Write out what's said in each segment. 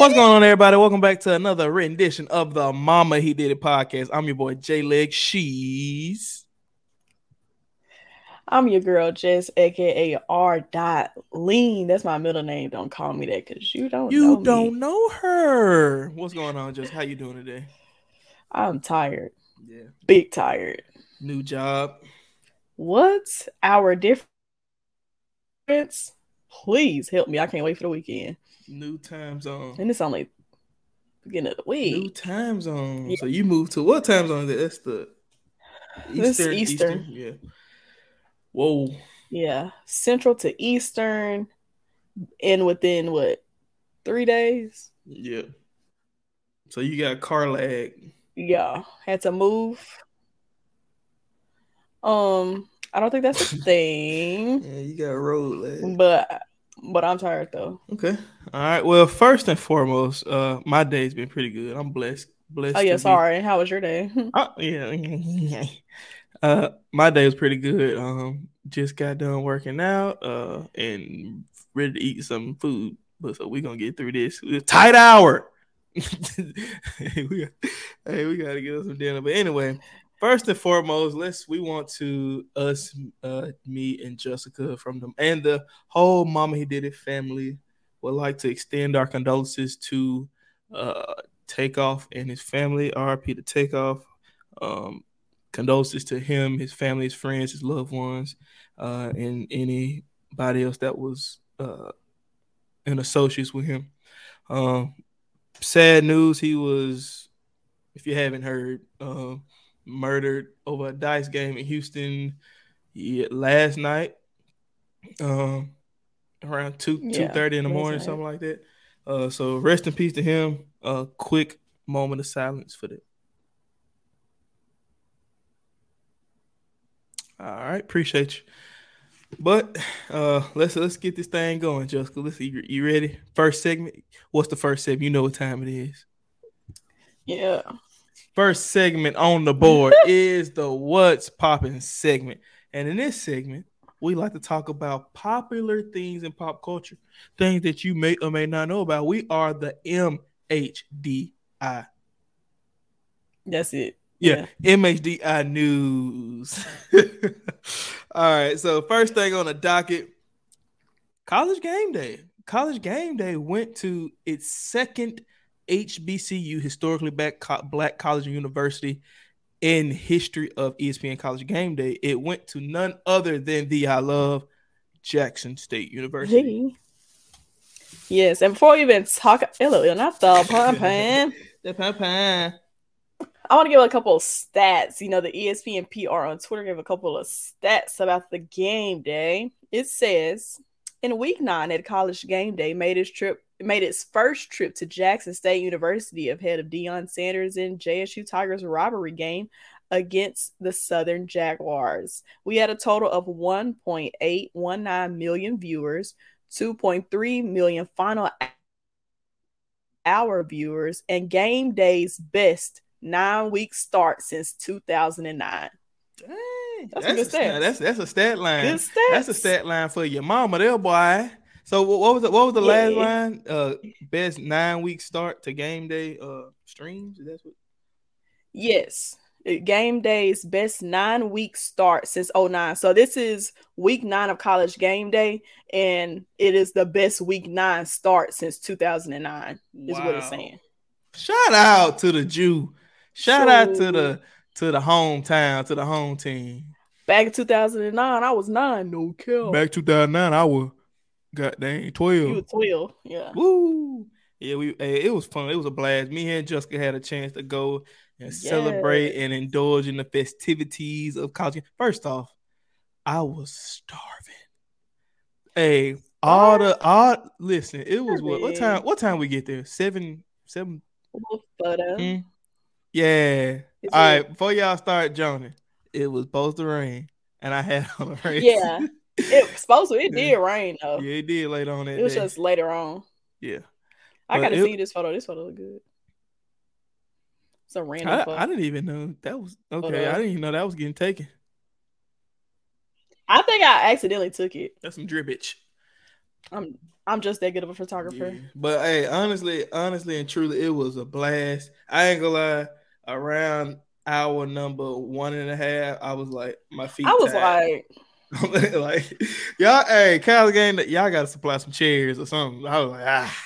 What's going on, everybody? Welcome back to another rendition of the Mama He Did It podcast. I'm your boy J Leg. She's I'm your girl Jess, aka R. Dot Lean. That's my middle name. Don't call me that because you don't. you know don't Me. know her. What's going on, Jess? How you doing today? I'm tired, Yeah, big tired. new job. What's our difference? Please help me. I can't wait for the weekend, New time zone. and it's only beginning of the week. New time zone. Yeah. So you moved to what time zone? That's the This Eastern. Yeah. Whoa. Yeah, Central to Eastern, and within what three days? Yeah. So you got car lag. Yeah, had to move. Um, I don't think that's a thing, Yeah, you got road lag. but but I'm tired though. Okay. All right. Well, first and foremost, uh, my day's been pretty good. I'm blessed. Blessed. Oh yeah, be- sorry. How was your day? Oh, yeah. uh, my day was pretty good. Um, just got done working out. Uh, and ready to eat some food. But so we're gonna get through this. A tight hour. hey, we got, hey, we gotta get us some dinner. But anyway, first and foremost, let's we want to us, uh, me and Jessica from them and the whole Mama He Did It family would like to extend our condolences to uh Takeoff and his family. RP to Takeoff. Um, condolences to him, his family, his friends, his loved ones, uh, and anybody else that was uh in associates with him. Um, sad news. He was, if you haven't heard, uh, murdered over a dice game in Houston last night. Um, around two two Yeah, thirty in the morning, night. something like that. Uh, so rest in peace to him. A quick moment of silence for that. All right, appreciate you. But uh let's let's get this thing going, Jessica. Let's see, you, you ready? First segment. What's the first segment? You know what time it is. yeah. First segment on the board is the What's Popping segment. And in this segment, we like to talk about popular things in pop culture, things that you may or may not know about. We are the MHDI. That's it. Yeah, MHDI news. All right, so first thing on the docket College Game Day. College Game Day went to its second HBCU, historically black, black college and university in history of ESPN College Game Day. It went to none other than the I love Jackson State University. Hey. Yes, and before we even talk, hello, not the pun pan. The papa. I want to give a couple of stats. You know, the ESPN PR on Twitter gave a couple of stats about the game day. It says in week nine at college game day made his trip made its first trip to Jackson State University ahead of Deion Sanders in JSU Tigers robbery game against the Southern Jaguars. We had a total of 1.819 million viewers, 2.3 million final hour viewers, and game day's best nine week start since 2009. Dang, That's good a. That's that's a stat line. That's a stat line for your mama there, boy. So what, was the what was the last Yeah. line? Uh, best nine week start to game day uh streams. That's what. Yes. Game day's best nine week start since 09. So this is week nine of college game day, and it is the best week nine start since 2009, is what it's saying. Shout out to the Jew. Shout out to the to the hometown to the home team. Back in 2009, I was nine, no kill. Back 2009, I was goddamn twelve. you were 12. Yeah. Woo! Yeah, we hey, it was fun. It was a blast. Me and Jessica had a chance to go and celebrate and indulge in the festivities of college. First off, I was starving. Hey, all the all listen, it was what, what time what time we get there? Seven seven But, uh, hmm? Yeah. it's All right, before y'all start joining, it was supposed to rain. And I had on a rain. Yeah. it supposed to. It did rain though. yeah, it did later on that it was day. just later on. yeah. I But gotta it- see this photo. This photo look good. It's a random I, photo. I didn't even know that was okay. I didn't even know that was getting taken. I think I accidentally took it. That's some drippage. I'm I'm just that good of a photographer. Yeah. But hey, honestly, honestly and truly, it was a blast. I ain't gonna lie. Around hour number one and a half, I was like, my feet. I was tired. like, like y'all, hey, Kyle game that y'all gotta supply some chairs or something. I was like, ah,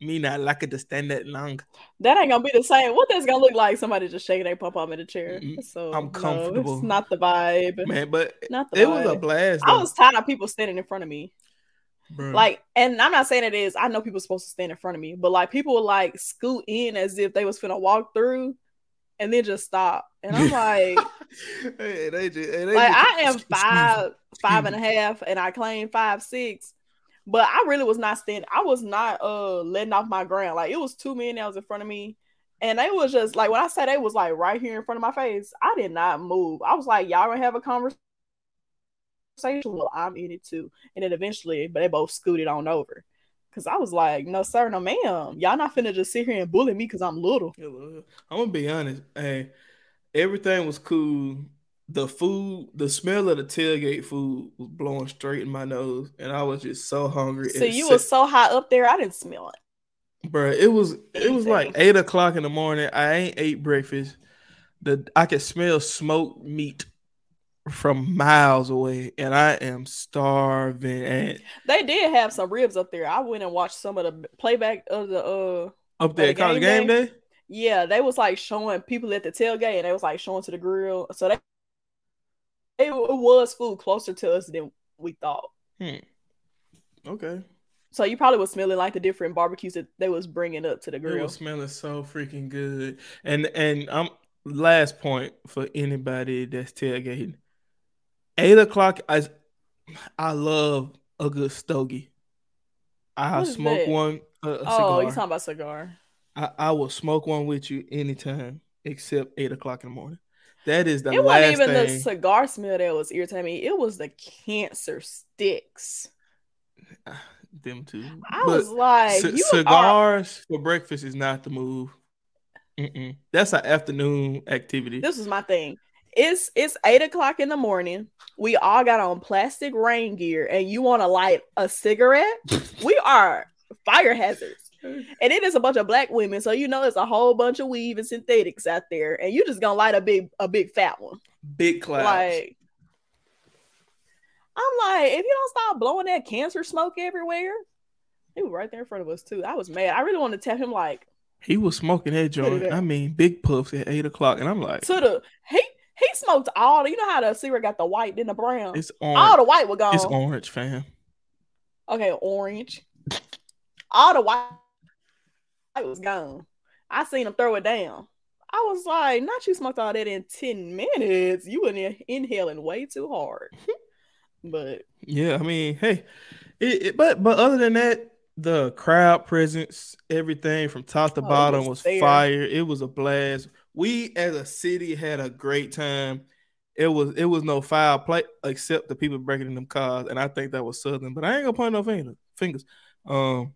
me not like it to stand that long. that ain't gonna be the same. What that's gonna look like? Somebody just shaking their pop up in the chair. So I'm no, comfortable. it's not the vibe. Man, but Not the it was a vibe. blast. I was tired of people standing in front of me. bro. Like, and I'm not saying it is. I know people supposed to stand in front of me, but like people would like scoot in as if they was finna walk through, and then just stop. And I'm like, hey, they just, hey, they like just- I am five, five and a half, and and I claim five six. But I really was not standing. I was not uh letting off my ground. Like it was two men that was in front of me, and they was just like when I said they was like right here in front of my face. I did not move. I was like, y'all gonna have a conversation. Well, I'm in it too, and then eventually, but they both scooted on over. Cause I was like, no sir, no ma'am, y'all not finna just sit here and bully me because I'm little. I'm gonna be honest. Hey, everything was cool. The food, the smell of the tailgate food was blowing straight in my nose, and I was just so hungry. So you sick. was so high up there, I didn't smell it. Bruh, it was it was like eight o'clock in the morning. I ain't ate breakfast. The I could smell smoked meat from miles away, and I am starving. And They did have some ribs up there. I went and watched some of the playback of the uh up there the college game game day, yeah, they was like showing people at the tailgate and they was like showing to the grill. So they it, it was food closer to us than we thought. okay. So you probably was smelling like the different barbecues that they was bringing up to the It grill. was smelling so freaking good. And and I'm last point for anybody that's tailgating. Eight o'clock. I I love a good stogie. I smoke that? one. A, a oh, you talking about cigar? I, I will smoke one with you anytime except eight o'clock in the morning. That is the it wasn't even the cigar smell that was irritating me. It was the cancer sticks. Them two. I But was like, c- you are cigars for breakfast is not the move. Mm-mm. That's an afternoon activity. this is my thing. It's it's eight o'clock in the morning. We all got on plastic rain gear, and you want to light a cigarette? we are fire hazards, and it is a bunch of black women, so you know it's a whole bunch of weave and synthetics out there, and you just gonna light a big a big fat one. Big clouds. Like, I'm like, if you don't stop blowing that cancer smoke everywhere, he was right there in front of us too. I was mad. I really wanted to tell him like he was smoking that joint. I mean, big puffs at eight o'clock, and I'm like, to the he he smoked all. You know how the cigarette got the white then the brown. it's all the white was gone. It's orange, fam. Okay, orange. All the white was gone. I seen him throw it down. I was like, not you smoked all that in 10 minutes. You were in- inhaling way too hard. but Yeah, I mean, hey, it, it- but but other than that, the crowd presence, everything from top to Oh, bottom was was fire. It was a blast. We as a city had a great time. It was it was no foul play except the people breaking in them cars, and I think that was Southern. But I ain't gonna point no finger, fingers. Um,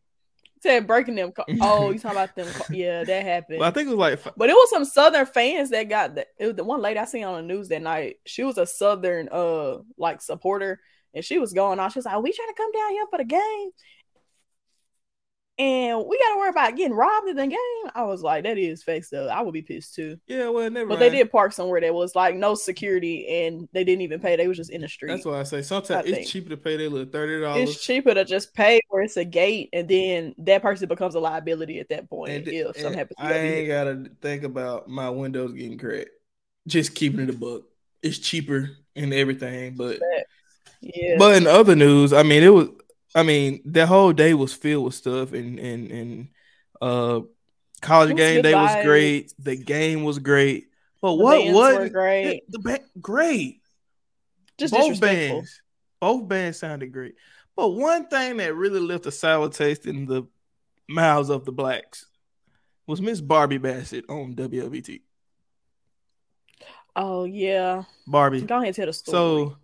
said breaking them. Co- oh, you talking about them? Co- yeah, that happened. but I think it was like But it was some Southern fans that got the, it was the one lady I seen on the news that night. She was a Southern uh like supporter, and she was going on. She was like, "We trying to come down here for the game, and we got to worry about getting robbed in the game." I was like, "That is fake stuff. I would be pissed too." yeah, well, never. But they did park somewhere that was like no security, and they didn't even pay. They was just in the street. That's why I say I sometimes think. it's cheaper to pay their little thirty dollars. it's cheaper to just pay where it's a gate, and then that person becomes a liability at that point And, if something happens. I ain't gotta think about my windows getting cracked. Just keeping it a book. It's cheaper and everything, but Yeah, but in other news, I mean, it was. I mean, that whole day was filled with stuff, and and and uh, college was game day was great. The game was great, but The what was were great. The, ba- great. just both bands, both bands sounded great. But one thing that really left a sour taste in the mouths of the blacks was Miss Barbie Bassett on WLBT. Oh yeah, Barbie. go ahead and tell the story. So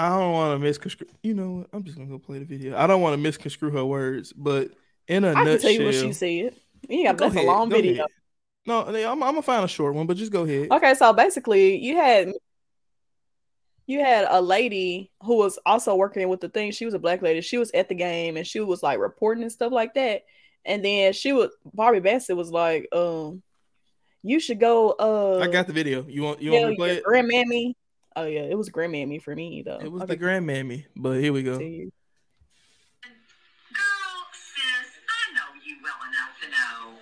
I don't want to misconstrue. You know what? I'm just gonna go play the video. I don't want to misconstrue her words, but in a I nutshell, can nutshell, tell you what she said. You got Go that's a long video. ahead. No, I'm, I'm gonna find a short one, but just go ahead. Okay, so basically, you had you had a lady who was also working with the thing. She was a black lady. She was at the game and she was like reporting and stuff like that. And then she was Barbie Bassett was like, um, you should go. Uh, I got the video. You want you want to play it? Grandmammy. Oh yeah, it was grandmammy for me though. It was okay. the grandmammy, but here we go. Girl, oh, sis, I know you well enough to know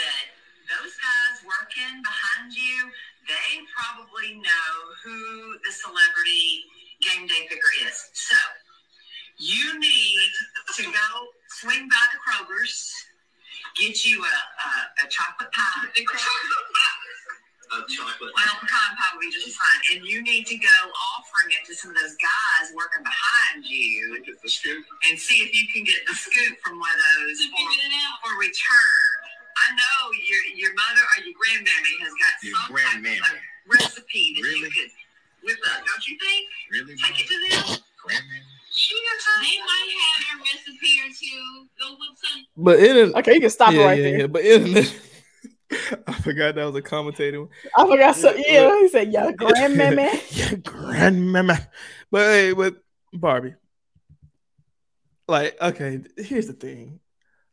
that those guys working behind you, they probably know who the celebrity game day picker is. So you need to go swing by the Kroger's get you a, a, a chocolate pie. A chocolate pie. A chocolate. Well, pecan pie would be just fine. And you need to go offering it to some of those guys working behind you. Get the scoop. And see if you can get the scoop from one of those for, for return. I know your your mother or your grandmammy has got your some type of recipe that really? you could whip up, don't you think? Really? Take it to them. Grandmammy. They might have a recipe or two. Go with some. But it okay, you can stop yeah, right yeah, there. Yeah, but it, I forgot that was a commentator. I forgot. So yeah, he said, "Yeah, grandmammy, yeah, grandmammy." But hey, but Barbie, like, okay, here's the thing.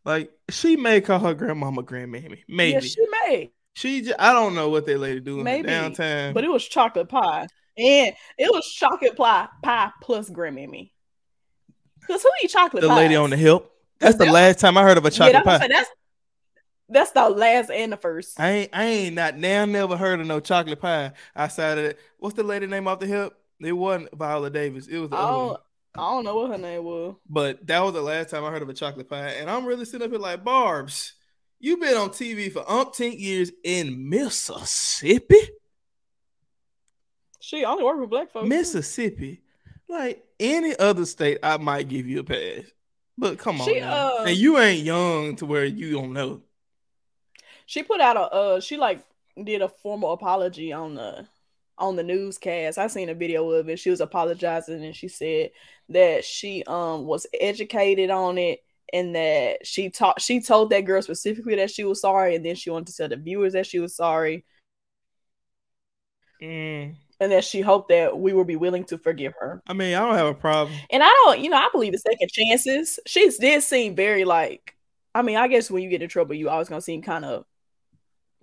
Like, she may call her grandmama grandmammy. Maybe yeah, she may. She, just, I don't know what that lady doing Maybe. downtown. But it was chocolate pie, and it was chocolate pie pie plus grandmammy. Cause who eat chocolate? The pies? lady on the hill. That's the last time I heard of a chocolate yeah, pie. That's that's the last and the first. I ain't I ain't not now never heard of no chocolate pie outside of it. What's the lady name off the hip? It wasn't Viola Davis. It was the oh, I don't know what her name was. But that was the last time I heard of a chocolate pie. And I'm really sitting up here like Barb's. You've been on TV for umpteen years in Mississippi. She only work with black folks. Mississippi. Like any other state, I might give you a pass. But come on, she, uh, and you ain't young to where you don't know. She put out a uh, she like did a formal apology on the on the newscast. I seen a video of it. She was apologizing and she said that she um was educated on it and that she taught she told that girl specifically that she was sorry and then she wanted to tell the viewers that she was sorry. Mm and that she hoped that we would be willing to forgive her. I mean, I don't have a problem. And I don't, you know, I believe in second chances. She did seem very like, I mean, I guess when you get in trouble, you always gonna seem kind of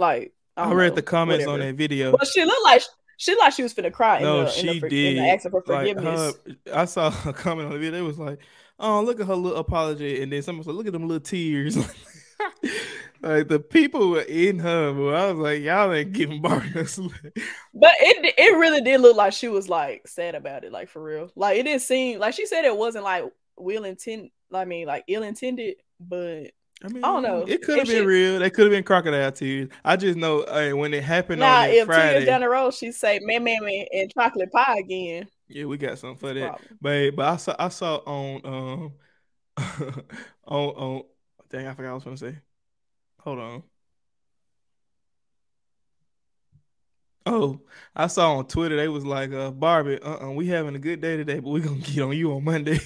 like. I, I read know, the comments whatever. on that video. But she looked like she looked like she was finna cry. No, the, she the, did. In the asking for forgiveness. Like her, I saw a comment on the video. It was like, "Oh, look at her little apology," and then someone said, "Look at them little tears." like the people were in her, but I was like, y'all ain't giving Barbie But it it really did look like she was like sad about it, like for real. Like it didn't seem like she said it wasn't like will intent. I mean, like ill intended, but I mean, I don't know. It could have been she, real. They could have been crocodile tears. I just know uh, when it happened nah, on if Friday. Tears down the road, she say "man, man, man" and chocolate pie again. Yeah, we got something for that. Problem. But but I saw I saw on um on on dang I forgot what I was gonna say. Hold on. Oh, I saw on Twitter they was like, uh, Barbie, uh, uh we having a good day today, but we gonna get on you on Monday.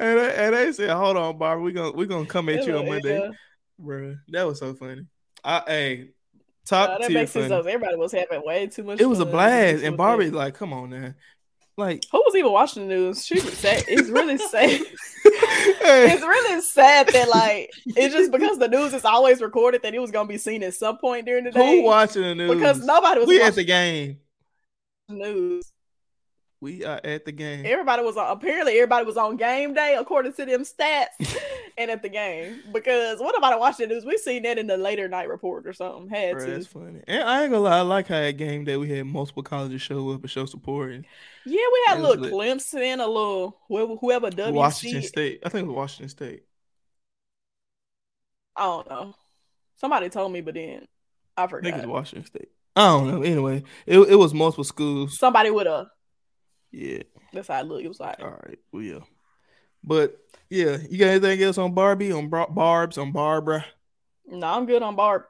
And, they, and they said, hold on, Barbie, we gonna we gonna come at you on Monday, yeah. bro. That was so funny. I hey, top uh, that makes sense. Everybody was having way too much. It was a blast, and Barbie like, come on now, like who was even watching the news? She was sad. It's really sad. it's really sad that like it's just because the news is always recorded that it was gonna be seen at some point during the day. Who watching the news? Because nobody was. We at the game. News. We are at the game. Everybody was on. Apparently, everybody was on game day according to them stats, and at the game because what about watching the news? We seen that in the later night report or something. Had Bro, to. That's funny. And I ain't gonna lie, I like how at game day we had multiple colleges show up and show support. And yeah, we had a little lit. Clemson, a little whoever, whoever WC. Washington State. I think it was Washington State. I don't know. Somebody told me, but then I forgot. I think it's Washington State. I don't know. Anyway, it, it was multiple schools. Somebody with a yeah. That's how I look. It was like all right. Well, yeah. But yeah, you got anything else on Barbie, on Bar- Barb's, on Barbara? No, I'm good on Barb.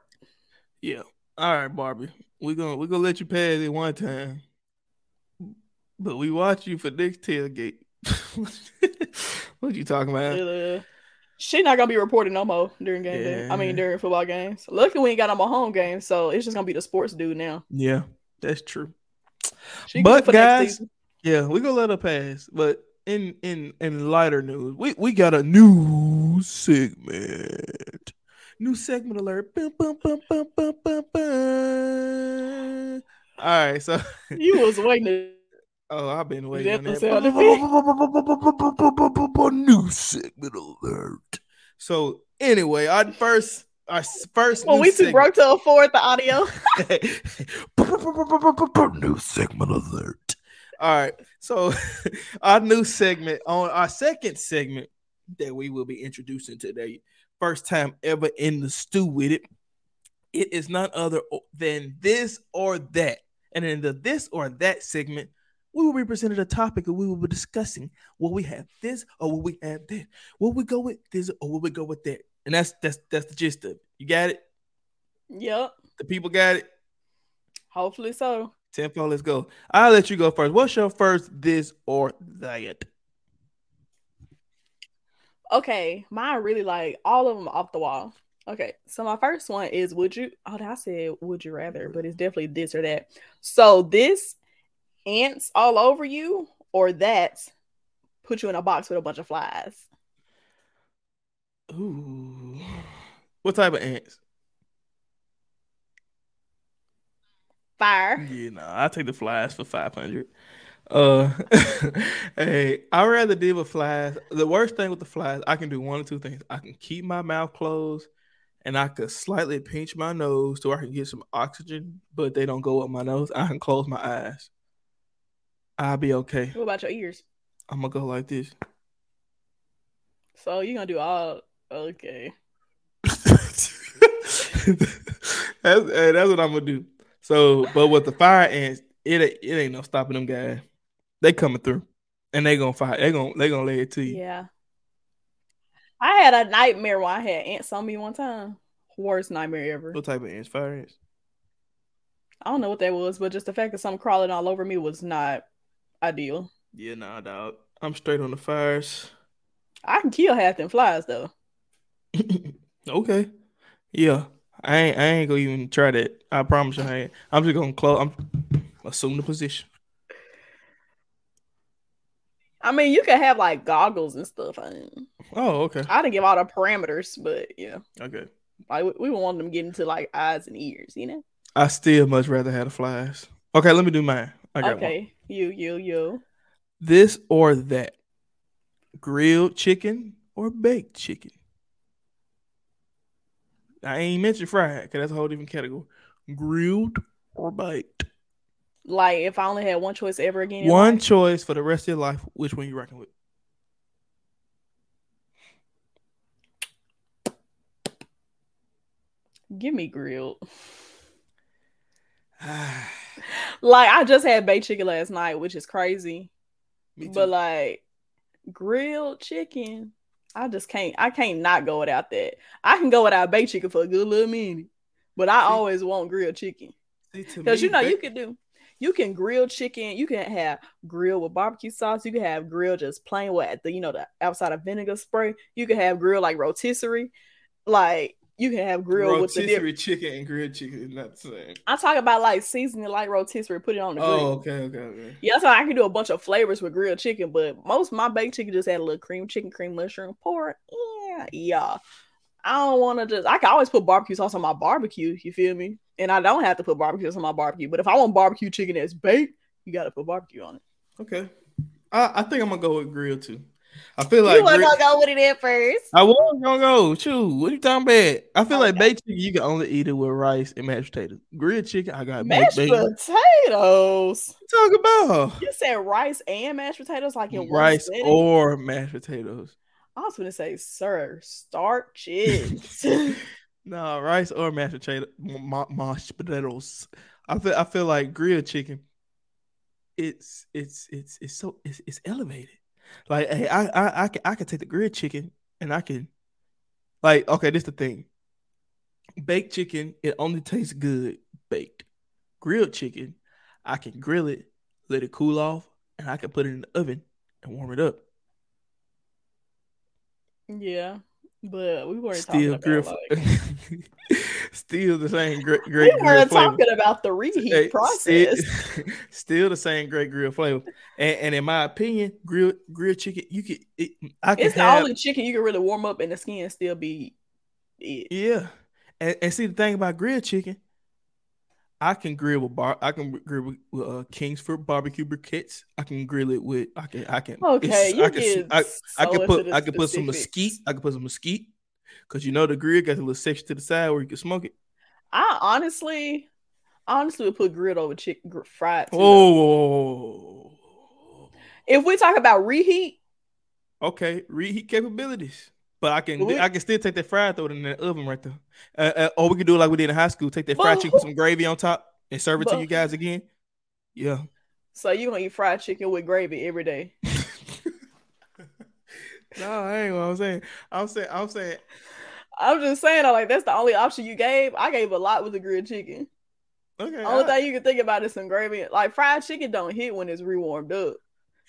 Yeah. All right, Barbie. We're gonna we're gonna let you pass it one time. But we watch you for next tailgate. what you talking about? Uh, she not gonna be reporting no more during game yeah. day. I mean during football games. Luckily we ain't got no more home games, so it's just gonna be the sports dude now. Yeah, that's true. She But guys. Yeah, we gonna let her pass. But in in in lighter news, we we got a new segment. New segment alert. Bum, bum, bum, bum, bum, bum, bum. All right, so you was waiting. Oh, I've been waiting on that that. New segment alert. So anyway, our first our first Well, we too broke to afford the audio. new segment alert. All right. So our new segment on our second segment that we will be introducing today, first time ever in the stew with it. It is none other than this or that. And in the this or that segment, we will be presented a topic and we will be discussing will we have this or will we have that? Will we go with this or will we go with that? And that's that's that's the gist of it. You got it? yep. The people got it? Hopefully so. Tempo, let's go. I'll let you go first. What's your first this or that? Okay, mine really like all of them off the wall. Okay, so my first one is would you? Oh, I said would you rather, but it's definitely this or that. So this ants all over you, or that put you in a box with a bunch of flies. Ooh. What type of ants? Fire. Yeah, no, I'll take the flies for 500. Uh, hey, I'd rather deal with flies. The worst thing with the flies, I can do one or two things. I can keep my mouth closed and I could slightly pinch my nose so I can get some oxygen, but they don't go up my nose. I can close my eyes. I'll be okay. What about your ears? I'm gonna go like this. So you're gonna do all okay. that's, hey, that's what I'm gonna do. So, but with the fire ants, it ain't- it ain't no stopping them guys. They coming through, and they gonna fight. They gonna they gonna lay it to you. Yeah. I had a nightmare where I had ants on me one time. Worst nightmare ever. What type of ants? Fire ants. I don't know what that was, but just the fact that something crawling all over me was not ideal. Yeah, nah, dog. I'm straight on the fires. I can kill half them flies though. okay. Yeah, I ain't I ain't gonna even try that. I promise you, I ain't. I'm just gonna close. I'm assume the position. I mean, you can have like goggles and stuff. I, mean, Oh, okay. I didn't give all the parameters, but yeah, Okay. like we, we want them getting to like eyes and ears, you know? I still much rather have the flies. Okay, let me do mine. I got one. Okay, you, you, you. This or that. Grilled chicken or baked chicken. I ain't mentioned fried because that's a whole different category. Grilled or baked. Like if I only had one choice ever again, One life, choice for the rest of your life. Which one you reckon with? give me grilled. Ah. Like I just had baked chicken last night, which is crazy. too. But like grilled chicken, I just can't. I can't not go without that. I can go without baked chicken for a good little minute, but I always want grilled chicken because you know you can do. You can grill chicken. You can have grill with barbecue sauce. You can have grill just plain with the you know the outside of vinegar spray. You can have grill like rotisserie, like you can have grill with the rotisserie chicken and grilled chicken is not the same. I'm talking about like seasoning like rotisserie, put it on the oh, grill. Oh, okay, okay, okay. Yeah, so I can do a bunch of flavors with grilled chicken, but most of my baked chicken just had a little cream chicken, cream mushroom, pork. Yeah, yeah. I don't want to just. I can always put barbecue sauce on my barbecue. You feel me? And I don't have to put barbecue sauce on my barbecue. But if I want barbecue chicken that's baked, you got to put barbecue on it. Okay. I, I think I'm gonna go with grill too. I feel like you grill- to go with it at first? I was gonna go. Shoot, what you talking about? I feel like baked chicken you can only eat it with rice and mashed potatoes. Grilled chicken, I got Mashed potatoes. Talk about You said rice and mashed potatoes, like in rice or mashed potatoes. I was gonna say, sir, starch it. No, rice or mashed potato, ma- mashed potatoes. I feel I feel like grilled chicken. It's it's it's it's so it's, it's elevated. Like hey, I I I can I can take the grilled chicken and I can, like okay, this the thing. Baked chicken, it only tastes good baked. Grilled chicken, I can grill it, let it cool off, and I can put it in the oven and warm it up. yeah, But we weren't Still talking grill, about like still the same great we great grill weren't flavor. talking about the reheat Hey, process. Still, still the same great grill flavor. And, and in my opinion, grilled grilled chicken, you could it, I can It's the have only chicken you can really warm up and the skin still be it. yeah. And, and see the thing about grilled chicken, I can grill with bar. I can grill with, uh, Kingsford barbecue briquettes. I can grill it with. I can. I can. Okay, you I can. get I, I can put. I can put some mesquite. I can put some mesquite, cause you know the grill got a little section to the side where you can smoke it. I honestly, honestly would put grilled over chicken gr- fried. Too. Oh, If we talk about reheat, okay. Reheat capabilities, but I can. We- I can still take that fried, throw it in the oven right there. Uh, uh, or we can do like we did in high school. Take that fried But chicken, put some gravy on top, and serve it to you guys again. Yeah. so you gonna eat fried chicken with gravy every day? no, I ain't what I'm saying. I'm saying. I'm saying. I'm just saying, I like that's the only option you gave. I gave a lot with the grilled chicken. Okay. Only I- thing you can think about is some gravy. Like fried chicken don't hit when it's rewarmed up.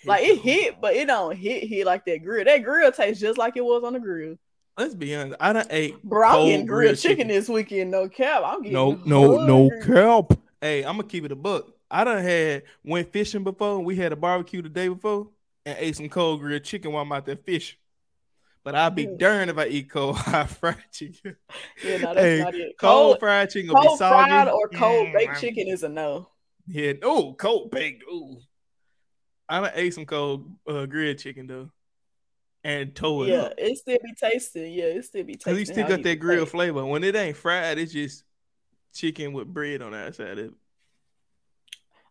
Like it hit, but it don't hit hit like that grill. That grill tastes just like it was on the grill. Let's be honest. I done ate. Bro, I'm getting grilled chicken, this weekend. No cap. I'm getting No, no, no kelp. Hey, I'm gonna keep it a buck. I done had went fishing before. We had a barbecue the day before and ate some cold grilled chicken while I'm out there fishing. But I'd be Mm. darned if I eat cold hot fried chicken. Yeah, no, that's Hey, not it. Cold, Cold, fried chicken cold be soggy. fried or cold Mm, baked I'm- chicken is a no. Yeah. Oh, cold baked. Ooh. I done ate some cold uh, grilled chicken though, and tore it Yeah, up. it still be tasting. Yeah, it still be tasting. Cause you still got that grill flavor. When it ain't fried, it's just chicken with bread on the outside. of it.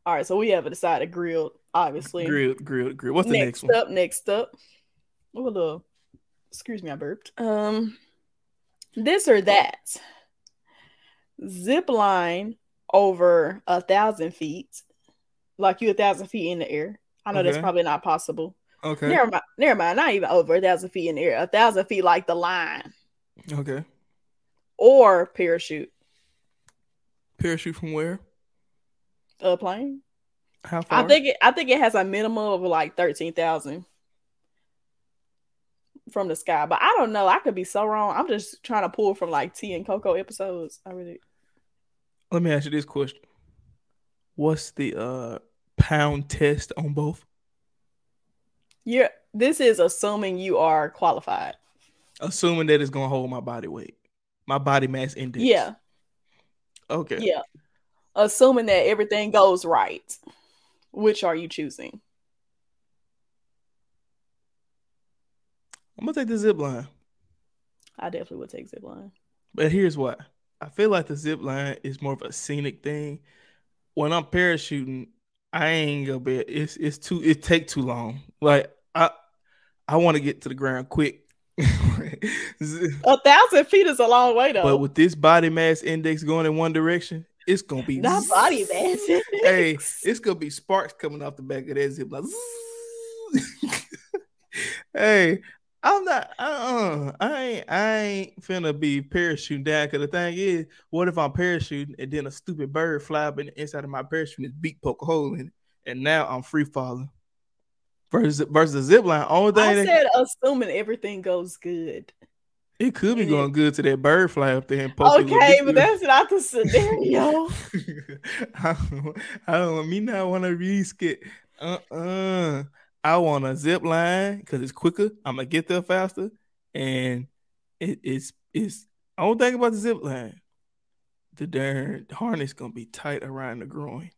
All right, so we haven't decided grilled, obviously. Grilled, grilled, grilled. What's the next, next one? up, next up. Oh, little, excuse me, I burped. Um, this or that. Zip line over a thousand feet, like you a thousand feet in the air. I know that's probably not possible. Okay. Never mind. Never mind. Not even over a thousand feet in the air. A thousand feet like the line, Okay. or parachute. Parachute from where? A plane. How far? I think it. I think it has a minimum of like thirteen thousand from the sky, but I don't know. I could be so wrong. I'm just trying to pull from like T and Coco episodes. I really. Let me ask you this question. What's the uh pound test on both? Yeah, this is assuming you are qualified. Assuming that it's gonna hold my body weight, my body mass index. Yeah, Okay. yeah. Assuming that everything goes right. Which are you choosing? I'm gonna take the zip line. I definitely would take zip line. But here's why. I feel like the zip line is more of a scenic thing. When I'm parachuting, I ain't gonna be it's it's too it take too long. Like I I want to get to the ground quick. A thousand feet is a long way though. but with this body mass index going in one direction, it's gonna be not body mass. Hey, it's gonna be sparks coming off the back of that zip hey, I'm not. Uh, I ain't. I ain't finna be parachuting down. Cause the thing is, what if I'm parachuting and then a stupid bird fly up in the inside of my parachute and its beak poke a hole in it, and now I'm free falling. Versus versus the zip line. Only thing I that- said assuming everything goes good. it could be going good to that bird fly up there and poke. his Okay, but that's not the scenario. I don't, I don't want me not want to risk it. Uh-uh. I want a zip line because it's quicker. I'm gonna get there faster, and it, it's it's. I don't think about the zip line. The darn harness gonna be tight around the groin.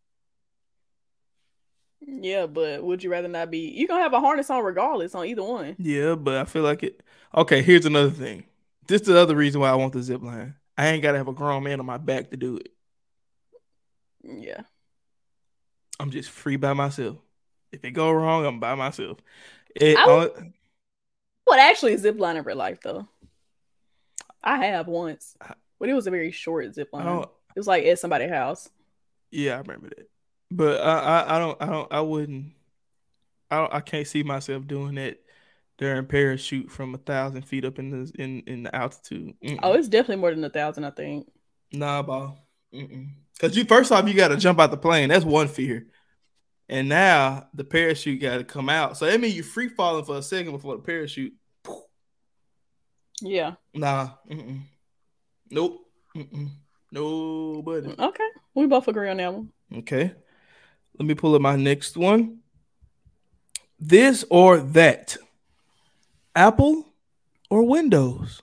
yeah, but would you rather not be? You gonna have a harness on regardless on either one. Yeah, but I feel like it. Okay, here's another thing. This is the other reason why I want the zip line. I ain't gotta have a grown man on my back to do it. Yeah, I'm just free by myself. If it go wrong, I'm by myself. It, I would- actually, zip line in real life though. I have once, but it was a very short zip line. It was like at somebody's house. Yeah, I remember that. But I, I, I don't, I don't, I wouldn't, I, don't, I can't see myself doing that during parachute from a thousand feet up in the in in the altitude. Mm-mm. Oh, it's definitely more than a thousand, I think. nah, ball. Because you first off, you got to jump out the plane. That's one fear. And now the parachute got to come out. So that means you're free falling for a second before the parachute. Yeah. Nah. Mm-mm. Nope. Mm-mm. Nobody. Okay. We both agree on that one. Okay. Let me pull up my next one. This or that. Apple or Windows?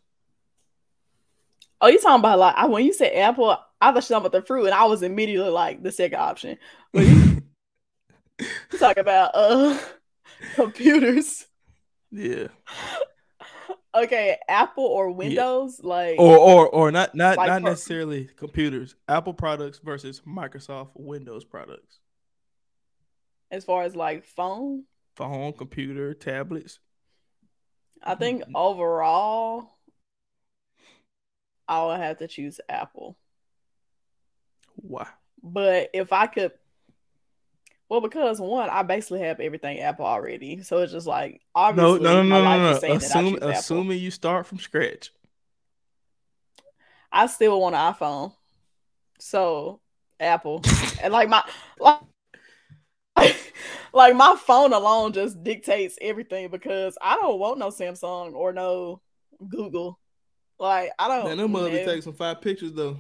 Oh, you talking about like when you said Apple, I thought you talking about the fruit, and I was immediately like the second option. But you, you talk about uh computers. yeah. Okay, Apple or Windows, like Or or or not not Like not for- necessarily computers. Apple products versus Microsoft Windows products. as far as like phone. Phone, computer, tablets. I think Mhm. overall, I would have to choose Apple. Why? But if I could, well, because one, I basically have everything Apple already, so it's just like No, obviously no, no, no, no, no. I Assume, assuming you start from scratch. I still want an iPhone, so Apple, and like my like, like my phone alone just dictates everything because I don't want no Samsung or no Google. Like I don't. Man, them mother take some five pictures though.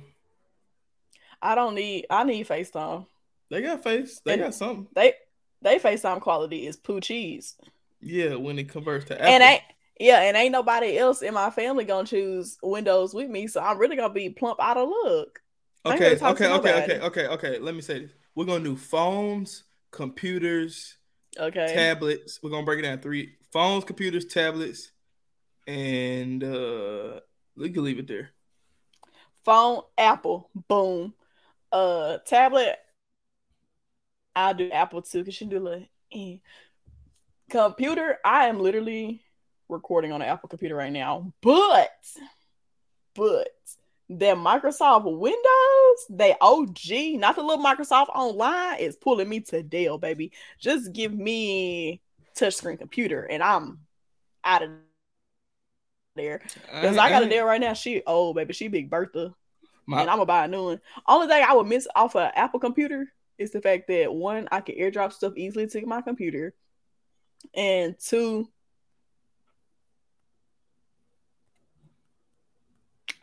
I don't need. I need FaceTime. They got face. They And- got something. They they FaceTime quality is poo cheese, Yeah, when it converts to Apple. and ain't yeah, and ain't nobody else in my family gonna choose Windows with me, so I'm really gonna be plump out of luck. I Okay, okay, okay, okay, okay, okay. Let me say this. We're gonna do phones, computers, Okay, tablets. We're gonna break it down three phones, computers, tablets, and uh we can leave it there. phone, Apple, boom. Uh, tablet, I'll do Apple too, cause she do like eh. computer. I am literally recording on an Apple computer right now, but but that Microsoft Windows, they OG, not the little Microsoft Online, is pulling me to Dell, baby. Just give me touchscreen computer, and I'm out of there. Because I, got a Dell right now. She old, baby. She Big Bertha My, and I'm gonna buy a new one. Only thing I would miss off an Apple computer is the fact that one, I can airdrop stuff easily to my computer, and two,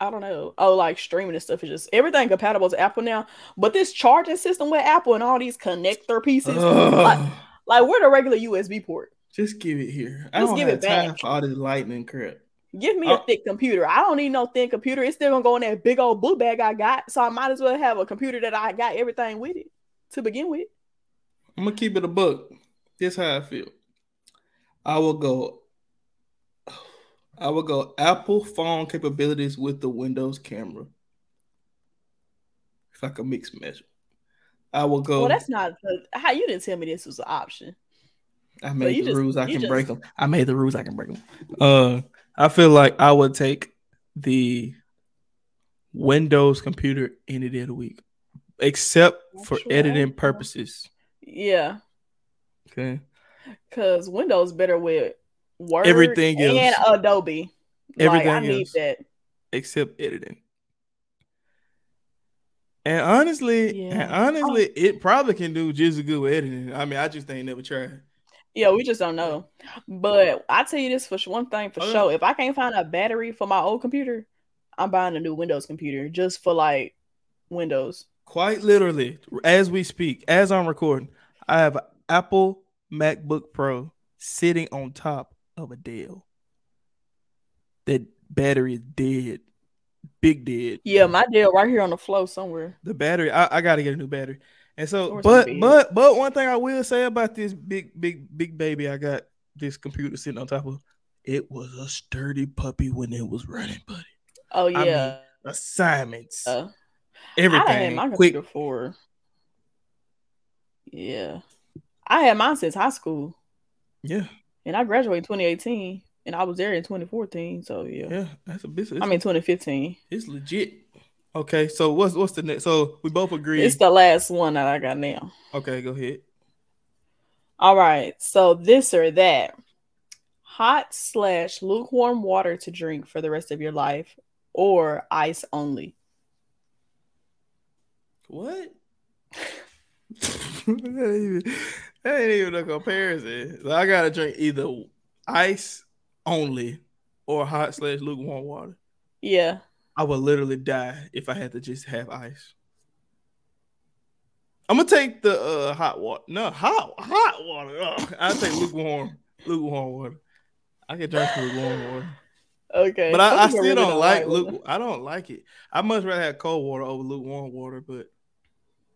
I don't know. Oh, like streaming and stuff is just everything compatible to Apple now. But this charging system with Apple and all these connector pieces, like, Ugh. like where the regular USB port? just give it here. I Just don't give have it time back. for all this lightning crap. Give me a Oh. thick computer. I don't need no thin computer. It's still gonna go in that big old blue bag I got. So I might as well have a computer that I got everything with it to begin with. I'm gonna keep it a book. This how I feel. I will go. I will go Apple phone capabilities with the Windows camera. If I can mix measure, I will go. Well, that's not how you didn't tell me this was an option. I made you the just- rules. I can just- break them. I made the rules. I can break them. Uh, I feel like I would take the Windows computer any day of the week, except for editing purposes. Yeah, Okay. because Windows better with Word Everything and else. Adobe. like, I Everything need else. that. except editing. And honestly, and Yeah. honestly, oh. it probably can do just as good with editing. I mean, I just ain't never tried. Yeah, we just don't know. But I tell you this for one thing for Oh, sure: if I can't find a battery for my old computer, I'm buying a new Windows computer just for like Windows. Quite literally, as we speak, as I'm recording, I have an Apple MacBook Pro sitting on top of a Dell. That battery is dead, big dead. Yeah, my Dell right here on the floor somewhere. The battery, I, I got to get a new battery. And so, but but but one thing I will say about this big big big baby, I got this computer sitting on top of. It was a sturdy puppy when it was running, buddy. Oh I mean, yeah, Assignments, Uh, I had everything, my quick. computer for. Yeah, I had mine since high school, Yeah, and I graduated in 2018, and I was there in 2014. So yeah, yeah, that's a business. I mean 2015. It's legit. Okay, so what's what's the next? So we both agree. It's the last one that I got now. okay, go ahead. All right, so this or that, hot slash lukewarm water to drink for the rest of your life, or ice only. What? that, ain't even, that ain't even a comparison. So I gotta drink either ice only or hot slash lukewarm water. Yeah. I would literally die if I had to just have ice. I'm gonna take the uh, hot water. No, hot hot water. Ugh. I'll take lukewarm, lukewarm water. I can drink lukewarm water, Okay. but I, I still really don't like luke. I don't like it. I much rather have cold water over lukewarm water. But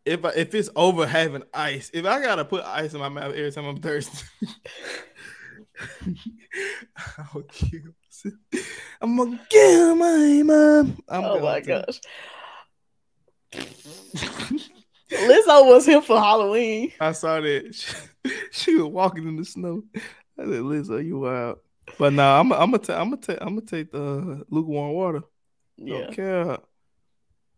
if I, if it's over having ice, if I gotta put ice in my mouth every time I'm thirsty, I'll kill. myself. I'm gonna kill my mom. I'm Oh my to. gosh. Lizzo was here for Halloween. I saw that she, she was walking in the snow. I said, "Lizzo, you wild." But no, I'm I'm gonna ta- I'm gonna ta- I'm gonna take the lukewarm water. Yeah. Don't care.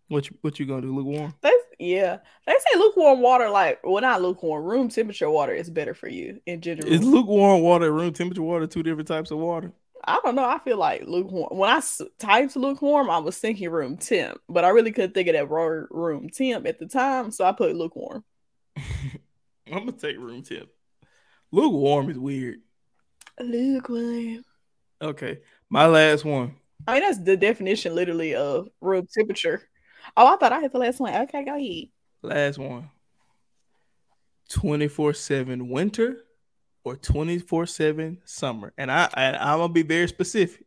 What you what you gonna do? Lukewarm? They, yeah. They say lukewarm water, like, well, not lukewarm, room temperature water is better for you in general. Is lukewarm water, room temperature water, two different types of water? I don't know. I feel like lukewarm. When I typed lukewarm, I was thinking room temp, but I really couldn't think of that word room temp at the time, so I put lukewarm. I'm gonna take room temp. Lukewarm is weird. Lukewarm. Okay, my last one. I mean, that's the definition, literally, of room temperature. Oh, I thought I had the last one. Okay, go ahead. Last one. 24 7 winter or 24 7 summer. And I, I I'm gonna be very specific.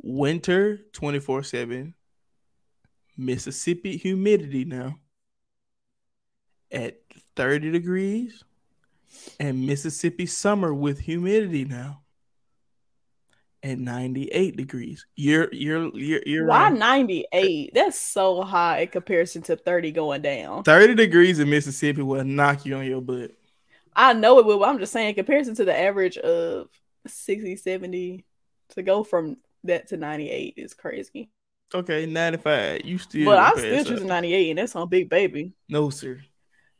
Winter 24 7 Mississippi humidity now at 30 degrees and Mississippi summer with humidity now at 98 degrees. You're you're you're, you're Why right. 98? That's so high in comparison to 30 going down. 30 degrees in Mississippi will knock you on your butt. I know it will, but I'm just saying, in comparison to the average of 60, 70, to go from that to 98 is crazy. Okay, 95. You still but I'm still choosing 98, and that's on Big Baby. No, sir.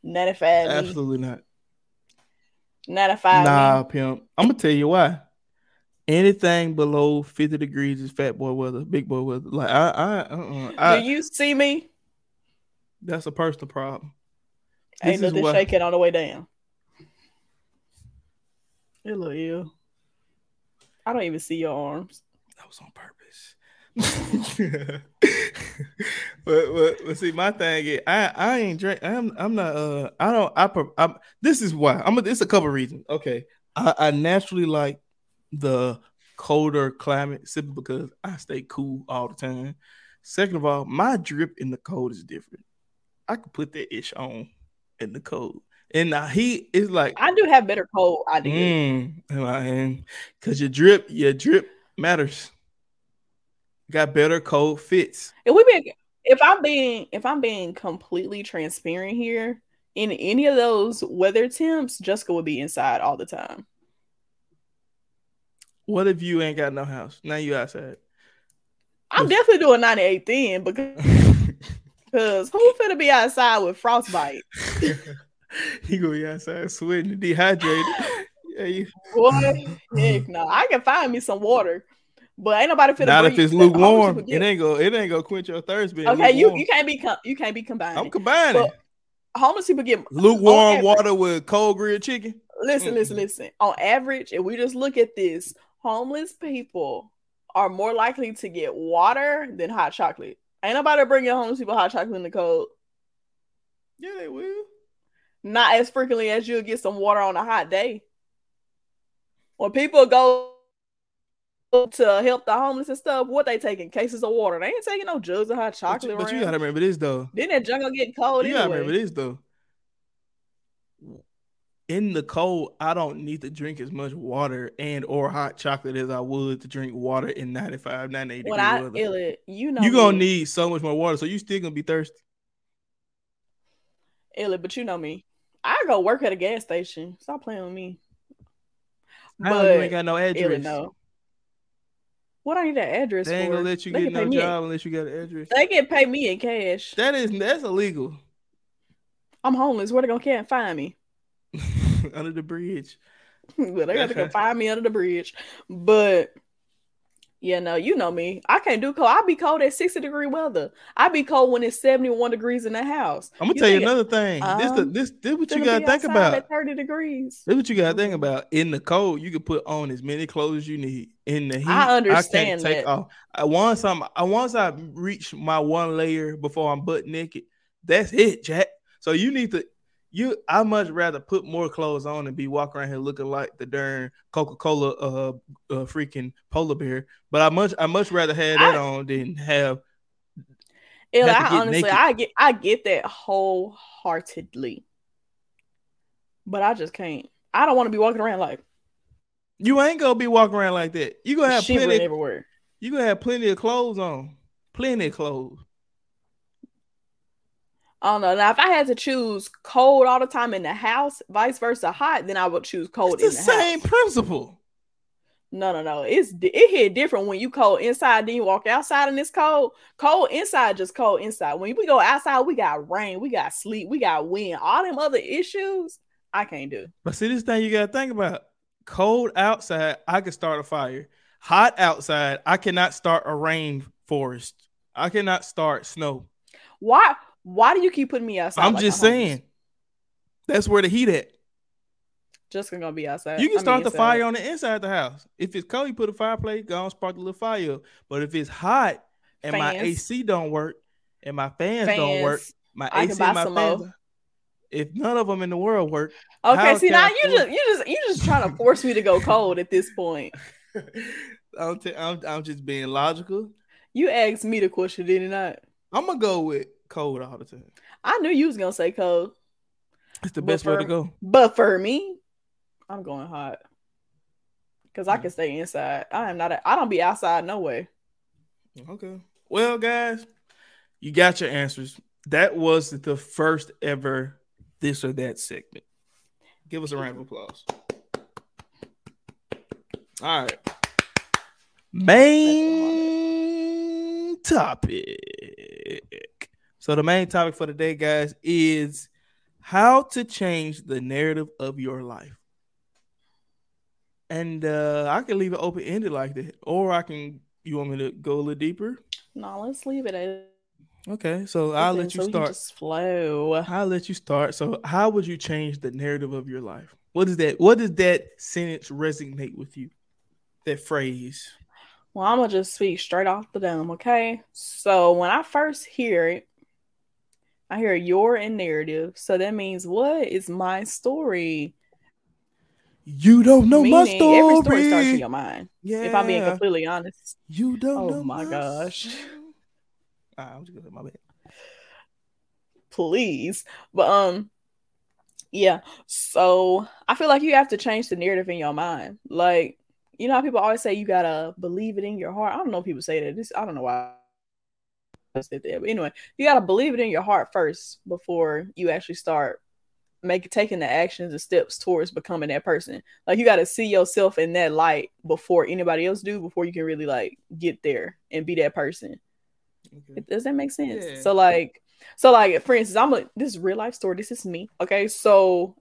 95, me. Absolutely not. 95. me. Nah, pimp. I'm gonna tell you why. Anything below 50 degrees is fat boy weather, big boy weather. Like I I uh-uh. I Do you see me? that's a personal problem. Ain't This is nothing why- shaking on the way down. Hello, ill. I don't even see your arms. That was on purpose. but, but but see, my thing is, I I ain't drink. I'm I'm not. Uh, I don't. I. I'm, this is why. I'm. It's a couple reasons. Okay, I, I naturally like the colder climate simply because I stay cool all the time. Second of all, my drip in the cold is different. I can put that ish on in the cold, and the heat is like I do have better cold ideas. Mm, and because your drip, your drip matters. Got better cold fits. If we been, if I'm being, if I'm being completely transparent here, in any of those weather temps, Jessica would be inside all the time. What if you ain't got no house? Now you outside. I'm definitely doing 98 then because who finna be outside with frostbite? he gonna be outside sweating, dehydrated. yeah, you, Boy, heck no. I can find me some water, but ain't nobody finna. not if it's lukewarm. It ain't go. It ain't gonna quench your thirst. Being Okay, you lukewarm. you can't be com- you can't be combined. I'm combining But homeless people get lukewarm average- water with cold grilled chicken. Listen, listen, Mm-mm. listen. On average, if we just look at this, homeless people are more likely to get water than hot chocolate. Ain't nobody bringing homeless people hot chocolate in the cold. Yeah, they will. Not as frequently as you'll get some water on a hot day. When people go to help the homeless and stuff, what they taking? Cases of water. They ain't taking no jugs of hot But chocolate you, but you gotta remember this though. then that jungle getting cold you gotta remember this though. In the cold, I don't need to drink as much water and or hot chocolate as I would to drink water in 95, 98 When I weather. ill it, you know you gonna me. need so much more water, so you still gonna be thirsty. Ill it, but you know me. I go work at a gas station. Stop playing with me. I But you ain't got no ill it, address? no. What I need an address for? They ain't for? gonna let you They get no me in- job unless you got an address. They can pay me in cash. That is that's illegal. I'm homeless. Where they gonna can't find me? Under the bridge. but they got to go find me under the bridge. But Yeah, no, you know me. I can't do cold. I be cold at 60 degree weather. I be cold when it's 71 degrees in the house. I'm gonna You tell you another thing. this the Um, this this what you gotta think about. at 30 degrees. This what you gotta think about. In the cold, you can put on as many clothes as you need. In the heat, I understand. I can't take that. off. I once I'm I once I reach my one layer before I'm butt naked. That's it, Jack. So you need to you I much rather put more clothes on and be walking around here looking like the darn Coca-Cola uh, uh freaking polar bear. But I much I much rather have that I- on than have have I honestly, naked. I get, I get that wholeheartedly, but I just can't. I don't want to be walking around like you ain't gonna be walking around like that. You gonna have plenty everywhere. you gonna have plenty of clothes on. Plenty of clothes. I don't know. Now, if I had to choose cold all the time in the house, vice versa, hot, then I would choose cold It's in the the same house. principle. No, no, no. It's it hit different when you cold inside, then you walk outside and it's cold. Cold inside, just cold inside. When we go outside, we got rain, we got sleet, we got wind, all them other issues. I can't do. But see, this thing you gotta think about. Cold outside, I can start a fire. Hot outside, I cannot start a rain forest. I cannot start snow. Why? Why do you keep putting me outside? I'm like just saying. That's where the heat at. Just gonna be outside. You can I mean, start the inside. fire on the inside of the house. If it's cold, you put a fireplace, go and spark the little fire up. But if it's hot and my AC don't work and my fans, don't work, my I AC and my fans, if none of them in the world work, Okay, see now I you just you just you just trying to force me to go cold at this point. I'm, t- I'm I'm just being logical. You asked me the question, didn't I? I'm gonna go with cold all the time. I knew you was gonna say cold, It's the But best way to go. but for me, I'm going hot because I Mm. can stay inside. I am not. A, I don't be outside no way. Okay. Well, guys, you got your answers. That was the first ever this or that segment. Give us a round of applause. All right. Main topic. So the main topic for today, guys, is how to change the narrative of your life. And uh I can leave it open ended like that, or I can. You want me to go a little deeper? No, let's leave it at. Okay, so I'll let you so start. Flow. I'll let you start. So, how would you change the narrative of your life? What is that? What does that sentence resonate with you? That phrase. Well, I'm gonna just speak straight off the dome, okay? So when I first hear it, I hear your and narrative. So that means what is my story? You don't know my story. every story starts in your mind. yeah. If I'm being completely honest. you don't Oh know my gosh. story. Ah, I'm just gonna my bad. Please. But um yeah. So I feel like you have to change the narrative in your mind. Like, you know how people always say you gotta believe it in your heart. I don't know if people say that. This I don't know why I said that. But anyway, you gotta believe it in your heart first before you actually start making taking the actions and steps towards becoming that person. Like you gotta see yourself in that light before anybody else do, before you can really like get there and be that person. Okay. Does that make sense? Yeah. So like, so like, for instance, I'm a this is real life story. This is me. Okay, so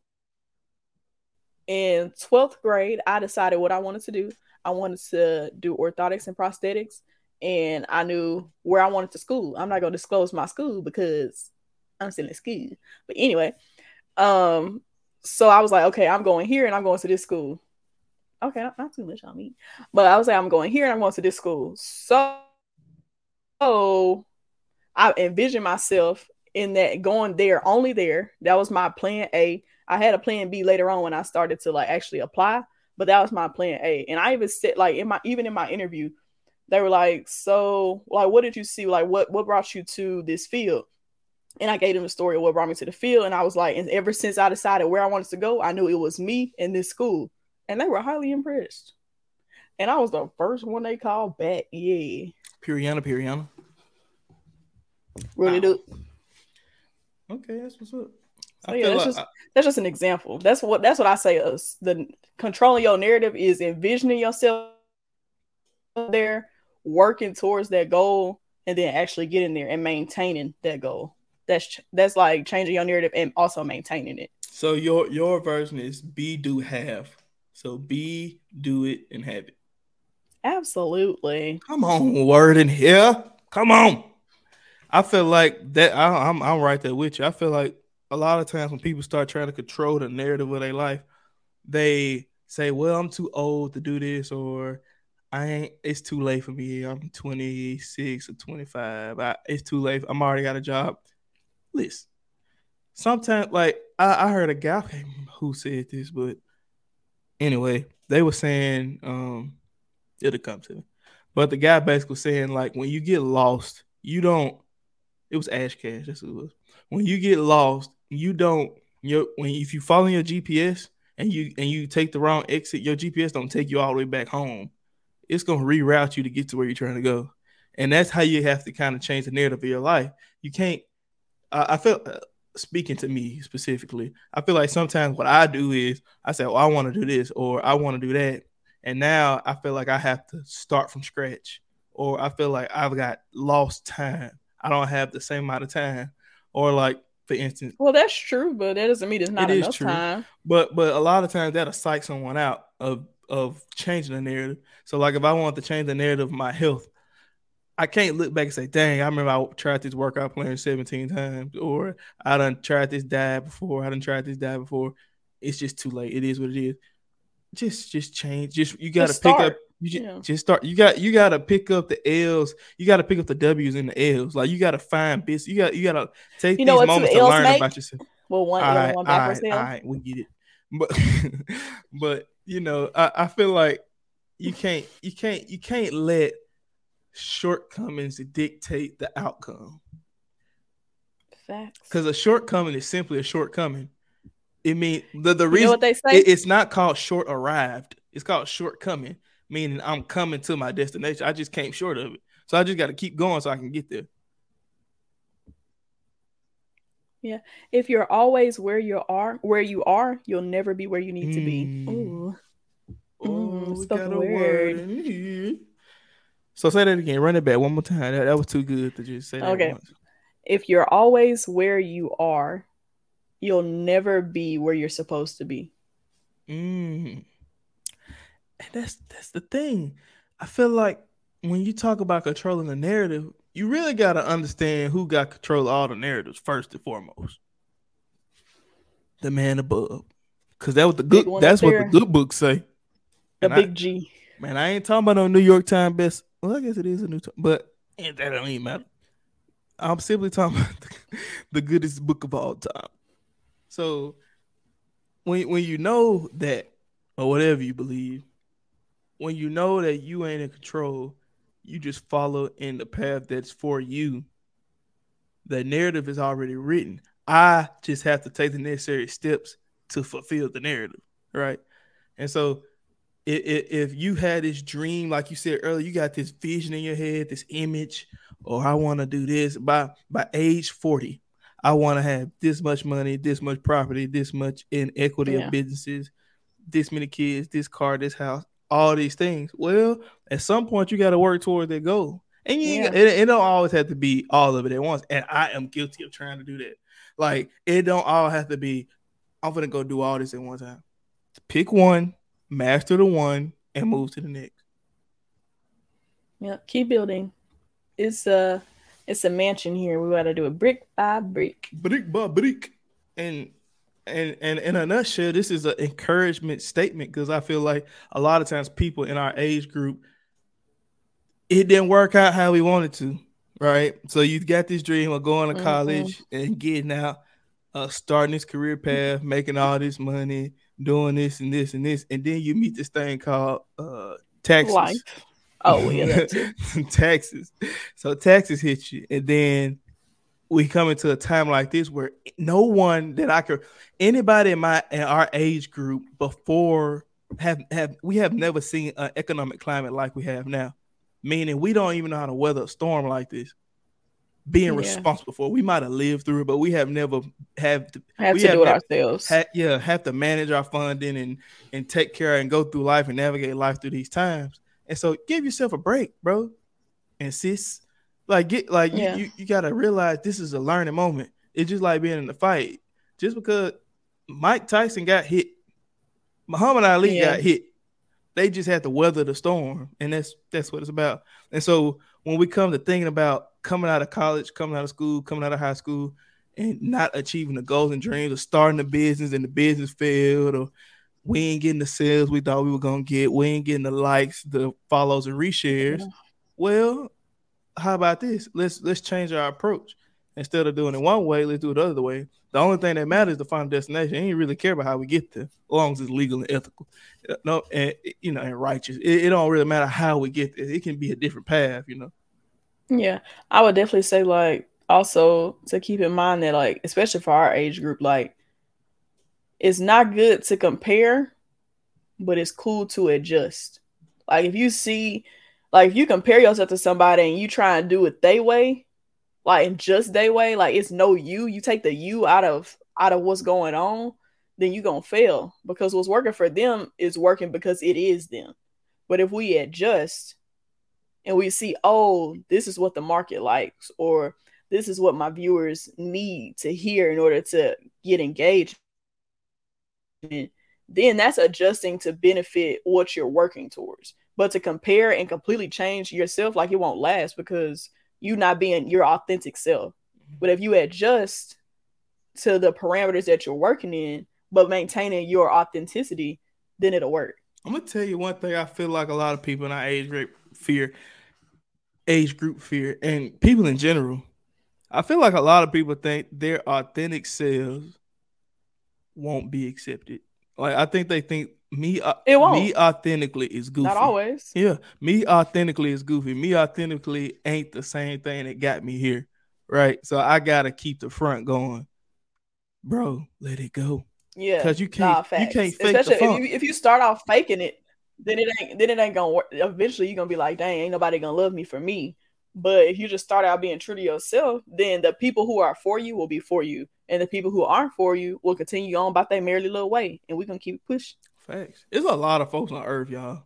in 12th grade, I decided what I wanted to do. I wanted to do orthotics and prosthetics, and I knew where I wanted to school. I'm not gonna disclose my school because I'm still in school. But anyway, um, so I was like, okay, I'm going here and I'm going to this school. Okay, not, not too much on me, but I was like, I'm going here and I'm going to this school. So so I envisioned myself in that going there, only there. That was my plan A. I had a plan B later on when I started to like actually apply, but that was my plan A. And I even said like in my even in my interview, they were like, "So, like, what did you see? Like, what what brought you to this field?" And I gave them the story of what brought me to the field, and I was like, and ever since I decided where I wanted to go, I knew it was me in this school, and they were highly impressed. And I was the first one they called back. Yeah, Puriana, Puriana. really Wow. do. Okay, that's what's up. So, yeah, that's just- that's just an example. That's what that's what I say. Us the controlling your narrative is envisioning yourself there, working towards that goal, and then actually getting there and maintaining that goal. That's that's like changing your narrative and also maintaining it. so your your version is be do have. So be do it and have it. Absolutely. Come on, word in here. Come on. I feel like that. I, I'm I'm right there with you. I feel like a lot of times when people start trying to control the narrative of their life, they say, "Well, I'm too old to do this," or "I ain't. It's too late for me. I'm 26 or 25. I, it's too late. I'm already got a job." Listen, sometimes like I, I heard a guy who said this, but anyway, they were saying um it'll come to me. But the guy basically saying like when you get lost, you don't. It was Ash Cash. That's what it was. When you get lost, you don't. You when if you follow your GPS and you and you take the wrong exit, your GPS don't take you all the way back home. It's gonna reroute you to get to where you're trying to go, and that's how you have to kind of change the narrative of your life. You can't. Uh, I feel uh, speaking to me specifically, I feel like sometimes what I do is I say, "Oh, I want to do this," or "I want to do that," and now I feel like I have to start from scratch, or I feel like I've got lost time. I don't have the same amount of time, or like for instance. Well, that's true, but that doesn't mean it's not It is enough true. time. But but a lot of times that'll psych someone out of of changing the narrative. So like if I want to change the narrative of my health, I can't look back and say, dang, I remember I tried this workout plan 17 times, or I done tried this diet before, I done tried this diet before. It's just too late. It is what it is. Just just change. Just you gotta Just pick up you just, Yeah. just start. You got you gotta pick up the L's. You gotta pick up the W's and the L's. Like you gotta find bits. You got you gotta take You know these moments to learn make? about yourself. Well, one L and one backwards all L. right, we get it. But but you know, I, I feel like you can't you can't you can't let shortcomings dictate the outcome. Facts. Because a shortcoming is simply a shortcoming. It means the, the you know reason they say? it- it's not called short arrived. It's called shortcoming, meaning I'm coming to my destination. I just came short of it. So I just got to keep going so I can get there. If you're always where you are, where you are, you'll never be where you need to be. Mm. Ooh. Ooh, Mm, we spoken got a word. in. So say that again. Run it back one more time. That, that was too good to just say that Okay. once. If you're always where you are, you'll never be where you're supposed to be. Mm. And that's that's the thing. I feel like when you talk about controlling the narrative, you really got to understand who got control of all the narratives first and foremost. The man above, because that was the good. That's what the good books say. The And big G. Man, I ain't talking about no New York Times best. Well, I guess it is a new, time, but eh, that don't even matter. I'm simply talking about the, the goodest book of all time. So when when you know that, or whatever you believe, when you know that you ain't in control, you just follow in the path that's for you. The narrative is already written. I just have to take the necessary steps to fulfill the narrative, right? And so if you had this dream, like you said earlier, you got this vision in your head, this image, or I want to do this by by age 40. I want to have this much money, this much property, this much in equity Yeah. of businesses, this many kids, this car, this house, all these things. Well, at some point you got to work toward that goal. And you, Yeah. it, it don't always have to be all of it at once. And I am guilty of trying to do that. Like it don't all have to be. I'm gonna go do all this at one time. Pick one, master the one, and move to the next. Yeah, keep building. It's a it's a mansion here. We gotta do it brick by brick. Brick by brick. And and and in a nutshell, this is an encouragement statement because I feel like a lot of times people in our age group, it didn't work out how we wanted to, right? So you got this dream of going to Mhm. college and getting out, uh, starting this career path, making all this money, doing this and this and this, and then you meet this thing called uh taxes. Life. Oh yeah, taxes. So taxes hit you, and then we come into a time like this where no one that I could, anybody in my in our age group before have have we have never seen an economic climate like we have now. Meaning we don't even know how to weather a storm like this. Being Yeah. responsible for, it. we might have lived through it, but we have never have to, Have We to have do it that- ourselves. yeah, have to manage our funding and and take care and go through life and navigate life through these times. And so give yourself a break, bro. And sis, like get like you, Yeah. you, you gotta realize this is a learning moment. It's just like being in the fight. Just because Mike Tyson got hit, Muhammad Ali Yeah. got hit. they just had to weather the storm, and that's that's what it's about. And so when we come to thinking about coming out of college, coming out of school, coming out of high school, and not achieving the goals and dreams, or starting a business and the business failed, or we ain't getting the sales we thought we were gonna get, we ain't getting the likes, the follows, and reshares. Yeah. Well, how about this? Let's let's change our approach. Instead of doing it one way, let's do it the other way. The only thing that matters is the final destination. You ain't really care about how we get there, as long as it's legal and ethical. Uh, no, and you know, and righteous. It, it don't really matter how we get there. It can be a different path, you know. Yeah, I would definitely say like also to keep in mind that like especially for our age group, like it's not good to compare, but it's cool to adjust. Like if you see, like if you compare yourself to somebody and you try and do it they way, like in just they way, like it's no you. You take the you out of out of what's going on, then you're gonna fail because what's working for them is working because it is them. But if we adjust and we see, oh, this is what the market likes, or this is what my viewers need to hear in order to get engaged then that's adjusting to benefit what you're working towards. But to compare and completely change yourself, like it won't last because you not being your authentic self. Mm-hmm. But if you adjust to the parameters that you're working in, but maintaining your authenticity, then it'll work. I'm gonna tell you one thing I feel like a lot of people in our age group fear, age group fear, and people in general. I feel like a lot of people think their authentic selves won't be accepted. Like I think they think me uh, it won't. me authentically is goofy. Not always. Yeah, me authentically is goofy. Me authentically ain't the same thing that got me here, right? So I gotta keep the front going, bro. Let it go. Yeah, because you can't nah, you can't fake Especially the funk. If you, if you start off faking it, then it ain't then it ain't gonna work. Eventually, you're gonna be like, dang, ain't nobody gonna love me for me. But if you just start out being true to yourself, then the people who are for you will be for you and the people who aren't for you will continue on about their merely little way, and we're gonna keep pushing. Facts. It's a lot of folks on earth, y'all.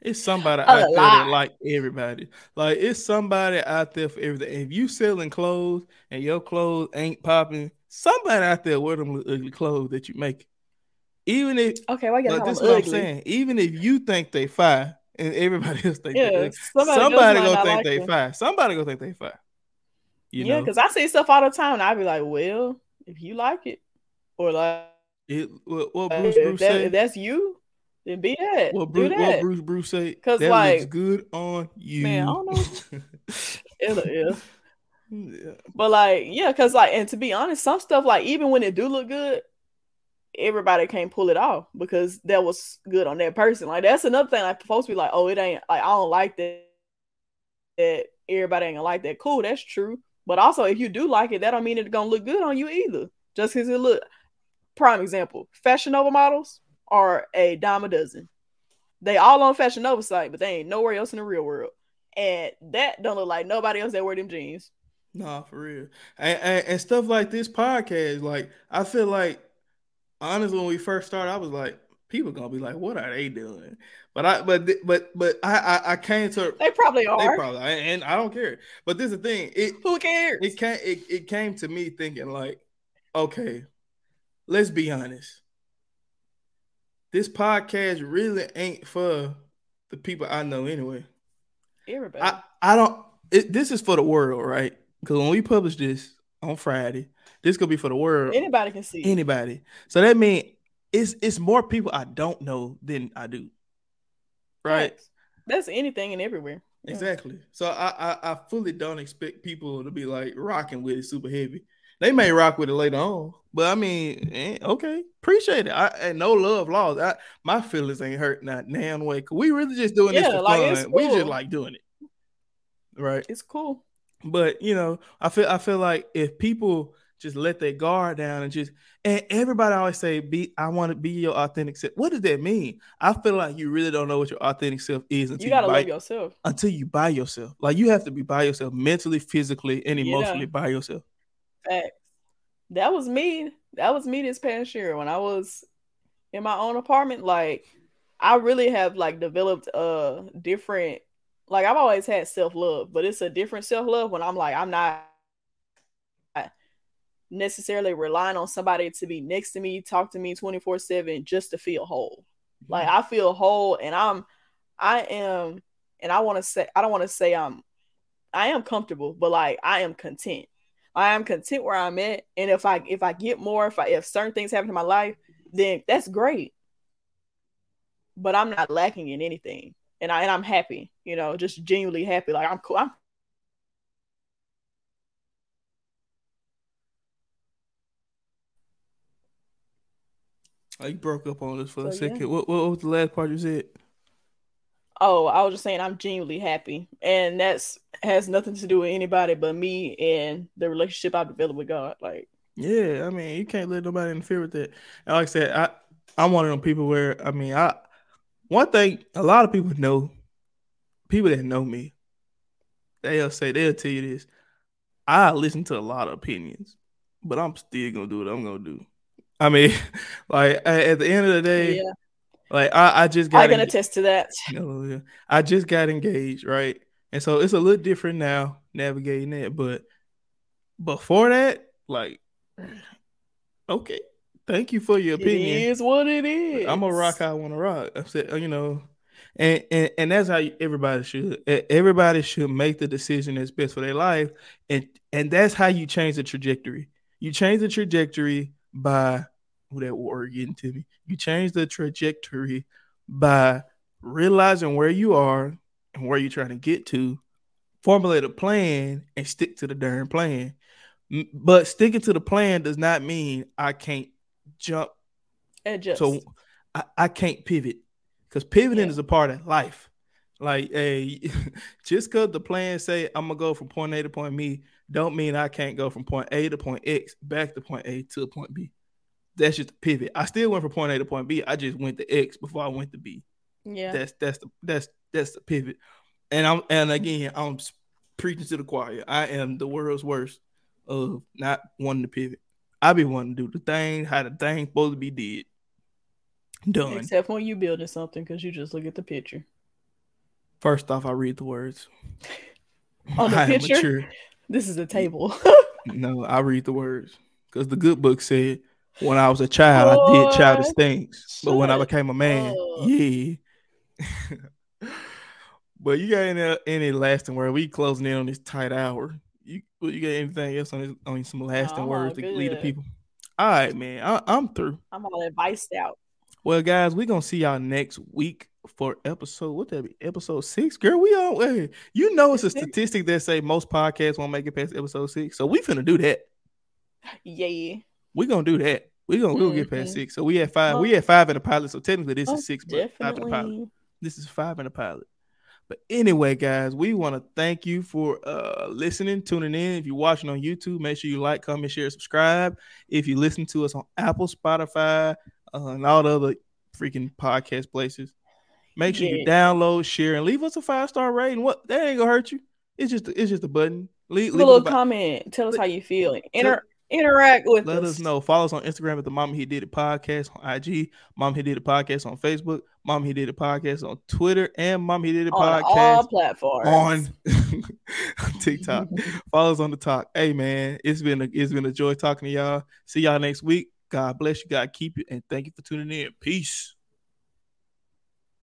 It's somebody a out lot. there that like everybody. Like it's somebody out there for everything. If you selling clothes and your clothes ain't popping, somebody out there wear them ugly clothes that you make. Even if okay, well, like, this is what I'm saying. Even if you think they fine and everybody else think yeah, they, somebody, somebody gonna think like they fine. Somebody gonna think they fine. You yeah, because I see stuff all the time, and I be like, well, if you like it, or like it, what, what Bruce uh, Bruce that, that's you, then be that. What Bruce, that. what Bruce Bruce say? Because like, looks good on you. Man, I don't know. it is. Yeah. But like, yeah, because like, and to be honest, some stuff like even when it do look good, everybody can't pull it off because that was good on that person. Like that's another thing. Like folks be like, oh, it ain't like I don't like that. That everybody ain't gonna like that. Cool, that's true. But also, if you do like it, that don't mean it's gonna look good on you either. Just because it look. Prime example: Fashion Nova models are a dime a dozen. They all on Fashion Nova site, but they ain't nowhere else in the real world. And that don't look like nobody else that wear them jeans. Nah, for real. And, and, and stuff like this podcast, like I feel like honestly, when we first started, I was like, people gonna be like, "What are they doing?" But I, but but but I I, I came to they probably are. They probably and I don't care. But this is the thing. It who cares? It came it, it came to me thinking like, okay, let's be honest. This podcast really ain't for the people I know anyway. Everybody. I, I don't it, this is for the world, right? Because when we publish this on Friday, this could be for the world. Anybody can see. Anybody. So that means it's it's more people I don't know than I do right? That's anything and everywhere. Yeah. Exactly. So I, I, I fully don't expect people to be like rocking with it super heavy. They may rock with it later on, but I mean, eh, okay, appreciate it. I and no love lost. I, my feelings ain't hurt not nan way. We really just doing yeah, this for like, fun. Cool. We just like doing it, right? It's cool. But you know, I feel I feel like if people just let their guard down and just and everybody always say be I want to be your authentic self. What does that mean? I feel like you really don't know what your authentic self is until you gotta you buy, love yourself until you buy yourself. Like you have to be by yourself mentally, physically, and emotionally yeah. by yourself. Facts. That was me. That was me this past year when I was in my own apartment. Like I really have like developed a different like I've always had self love, but it's a different self love when I'm like I'm not necessarily relying on somebody to be next to me, talk to me 24 7 just to feel whole. Like I feel whole and I'm I am and I want to say I don't want to say I'm I am comfortable, but like I am content. I am content where I'm at. And if I if I get more, if I if certain things happen in my life, then that's great. But I'm not lacking in anything. And I and I'm happy, you know, just genuinely happy. Like I'm cool. I'm oh, I broke up on us for So, a yeah. second. What, what was the last part you said? Oh, I was just saying I'm genuinely happy, and that's has nothing to do with anybody but me and the relationship I've developed with God. Like, Yeah, I mean, you can't let nobody interfere with that. And like I said, I I'm one of them people where I mean, I one thing a lot of people know, people that know me, they'll say they'll tell you this. I listen to a lot of opinions, but I'm still gonna do what I'm gonna do. I mean, like at the end of the day, yeah, like I, I just I can en- attest to that. I just got engaged, right? And so it's a little different now navigating that, but before that, like, okay, thank you for your opinion. It is what it is. I'm a rock. I want to rock. I said, you know, and and and that's how everybody should. Everybody should make the decision that's best for their life, and and that's how you change the trajectory. You change the trajectory by who that word getting to me. You change the trajectory by realizing where you are and where you're trying to get to. Formulate a plan and stick to the darn plan. But sticking to the plan does not mean I can't jump Adjust. so I, I can't pivot because pivoting Yeah. is a part of life. Like, hey, just because the plan say I'm gonna go from point A to point B, don't mean I can't go from point A to point X back to point A to point B. That's just a pivot. I still went from point A to point B. I just went to X before I went to B. yeah, That's that's the that's that's the pivot. And I'm and again I'm preaching to the choir. I am the world's worst of not wanting to pivot. I be wanting to do the thing how the thing supposed to be did. Done. except when you building something because you just look at the picture. First off, I read the words. On the I picture? This is a table. No, I read the words because the good book said when I was a child I did childish Boy, things, but when I became a man, up. yeah. but you got any any lasting word? We closing in on this tight hour. You you got anything else on this, on some lasting words to lead the people? All right, man. I, I'm through. I'm all adviced out. Well, guys, we're gonna see y'all next week for episode what that be? Episode six? Girl, we on hey, you know it's a statistic that say most podcasts won't make it past episode six. So we finna do that. Yeah. we gonna do that. we gonna we'll get past Mhm. six. So we had five, we Well, had five in the pilot. So technically this Oh, is six, but five in the pilot. definitely. This is five in the pilot. But anyway, guys, we want to thank you for uh listening, tuning in. If you're watching on YouTube, make sure you like, comment, share, subscribe. If you listen to us on Apple, Spotify, uh, and all the other freaking podcast places, make sure you download, share, and leave us a five star rating. What that ain't gonna hurt you. It's just it's just a button. Leave, Leave a little a, comment. Tell us how you feel. Inter- interact with us. let us. us know. Follow us on Instagram at the Mama He Did It podcast on IG. Mom He Did It podcast on Facebook. Mom He Did It podcast on Twitter, and Mom He Did It on all podcast platforms. on TikTok. Follow us on the talk. Hey man, it's been a it's been a joy talking to y'all. See y'all next week. God bless you. God keep you, and thank you for tuning in. Peace.